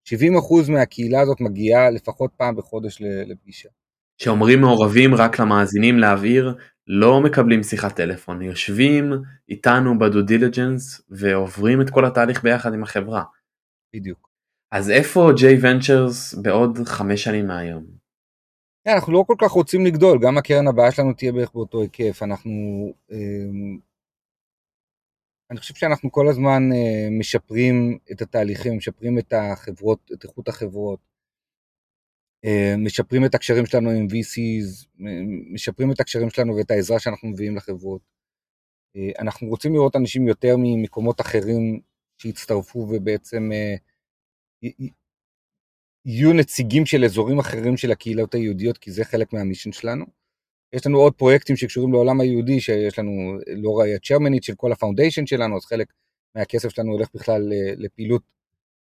70% מהקהילה הזאת מגיעה לפחות פעם בחודש לפגישה. שאומרים מעורבים רק למאזינים להבהיר, לא מקבלים שיחת טלפון, יושבים איתנו ב due diligence ועוברים את כל התהליך ביחד עם החברה. בדיוק. אז איפה J-Ventures בעוד חמש שנים מהיום? כן, אנחנו לא כל כך רוצים לגדול, גם הקרן הבאה שלנו תהיה בערך באותו היקף. אנחנו... אמ, אני חושב שאנחנו כל הזמן אה, משפרים את התהליכים, משפרים את החברות, את איכות החברות, משפרים את הקשרים שלנו עם VCs, משפרים את הקשרים שלנו ואת העזרה שאנחנו מביאים לחברות. אה, אנחנו רוצים לראות אנשים יותר ממקומות אחרים שיצטרפו ובעצם אה, יהיו נציגים של אזורים אחרים של הקהילות היהודיות, כי זה חלק מהמישן שלנו. יש לנו עוד פרויקטים שקשורים לעולם היהודי, שיש לנו לא ראייה צ'רמנית של כל הפאונדיישן שלנו, אז חלק מהכסף שלנו הולך בכלל אה, לפעילות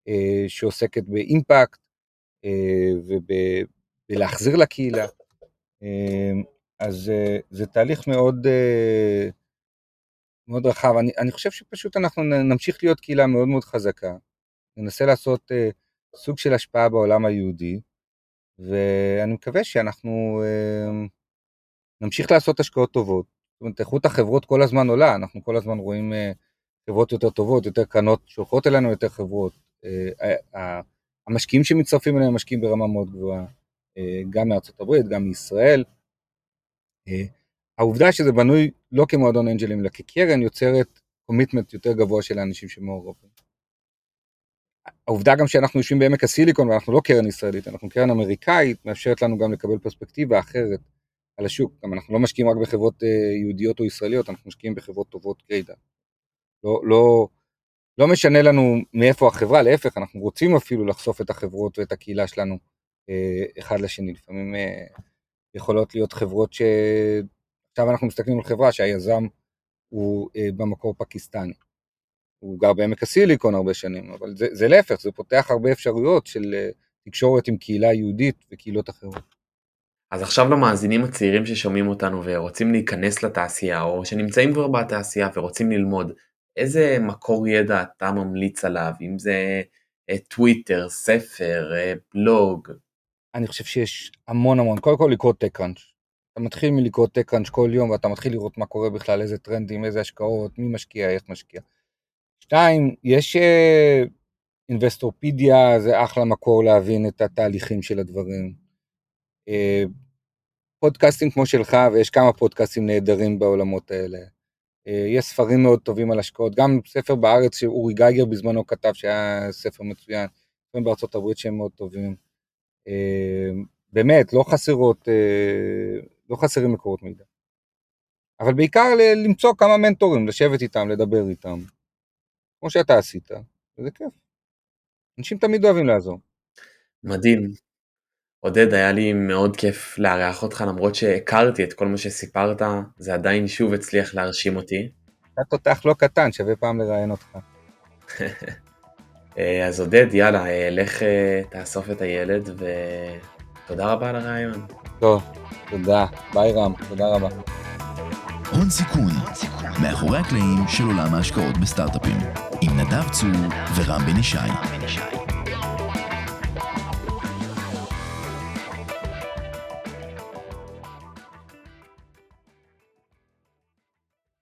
אה, שעוסקת באימפקט אה, ובלהחזיר לקהילה. אה, אז אה, זה תהליך מאוד, אה, מאוד רחב. אני, אני חושב שפשוט אנחנו נמשיך להיות קהילה מאוד מאוד חזקה, ננסה לעשות אה, סוג של השפעה בעולם היהודי, ואני מקווה שאנחנו אה, נמשיך לעשות השקעות טובות. זאת אומרת, איכות החברות כל הזמן עולה, אנחנו כל הזמן רואים אה, חברות יותר טובות, יותר קרנות שולחות אלינו יותר חברות. המשקיעים שמצטרפים אלינו הם משקיעים ברמה מאוד גבוהה, אה, גם מארצות הברית, גם מישראל. אה, העובדה שזה בנוי לא כמועדון אנג'לים אלא כקרן יוצרת קומיטמנט יותר גבוה של האנשים שמעורבים. העובדה גם שאנחנו יושבים בעמק הסיליקון ואנחנו לא קרן ישראלית, אנחנו קרן אמריקאית, מאפשרת לנו גם לקבל פרספקטיבה אחרת על השוק. גם אנחנו לא משקיעים רק בחברות אה, יהודיות או ישראליות, אנחנו משקיעים בחברות טובות גרידא. לא, לא, לא משנה לנו מאיפה החברה, להפך, אנחנו רוצים אפילו לחשוף את החברות ואת הקהילה שלנו אה, אחד לשני. לפעמים אה, יכולות להיות חברות ש... עכשיו אנחנו מסתכלים על חברה שהיזם הוא אה, במקור פקיסטני. הוא גר בעמק הסיליקון הרבה שנים, אבל זה, זה להפך, זה פותח הרבה אפשרויות של תקשורת עם קהילה יהודית וקהילות אחרות. אז עכשיו למאזינים הצעירים ששומעים אותנו ורוצים להיכנס לתעשייה, או שנמצאים כבר בתעשייה ורוצים ללמוד, איזה מקור ידע אתה ממליץ עליו, אם זה אה, טוויטר, ספר, אה, בלוג? אני חושב שיש המון המון, קודם כל לקרוא TechCrunch. אתה מתחיל מלקרוא TechCrunch כל יום ואתה מתחיל לראות מה קורה בכלל, איזה טרנדים, איזה השקעות, מי משקיע, איך משקיע. שתיים, יש אה, אינבסטורפידיה, זה אחלה מקור להבין את התהליכים של הדברים. אה, פודקאסטים כמו שלך, ויש כמה פודקאסטים נהדרים בעולמות האלה. אה, יש ספרים מאוד טובים על השקעות, גם ספר בארץ שאורי גייגר בזמנו כתב, שהיה ספר מצוין, ספרים בארצות הברית שהם מאוד טובים. אה, באמת, לא חסרות, אה, לא חסרים מקורות מידע. אבל בעיקר למצוא כמה מנטורים, לשבת איתם, לדבר איתם. כמו שאתה עשית, וזה כיף. אנשים תמיד אוהבים לעזור. מדהים. עודד, היה לי מאוד כיף לארח אותך, למרות שהכרתי את כל מה שסיפרת, זה עדיין שוב הצליח להרשים אותי. אתה תותח לא קטן, שווה פעם לראיין אותך. אה, אז עודד, יאללה, אה, לך אה, תאסוף את הילד, ותודה רבה על הרעיון. טוב, תודה. ביי רם, תודה רבה. הון סיכון, מאחורי הקלעים של עולם ההשקעות בסטארט-אפים, עם נדב צור ורם בן ישי.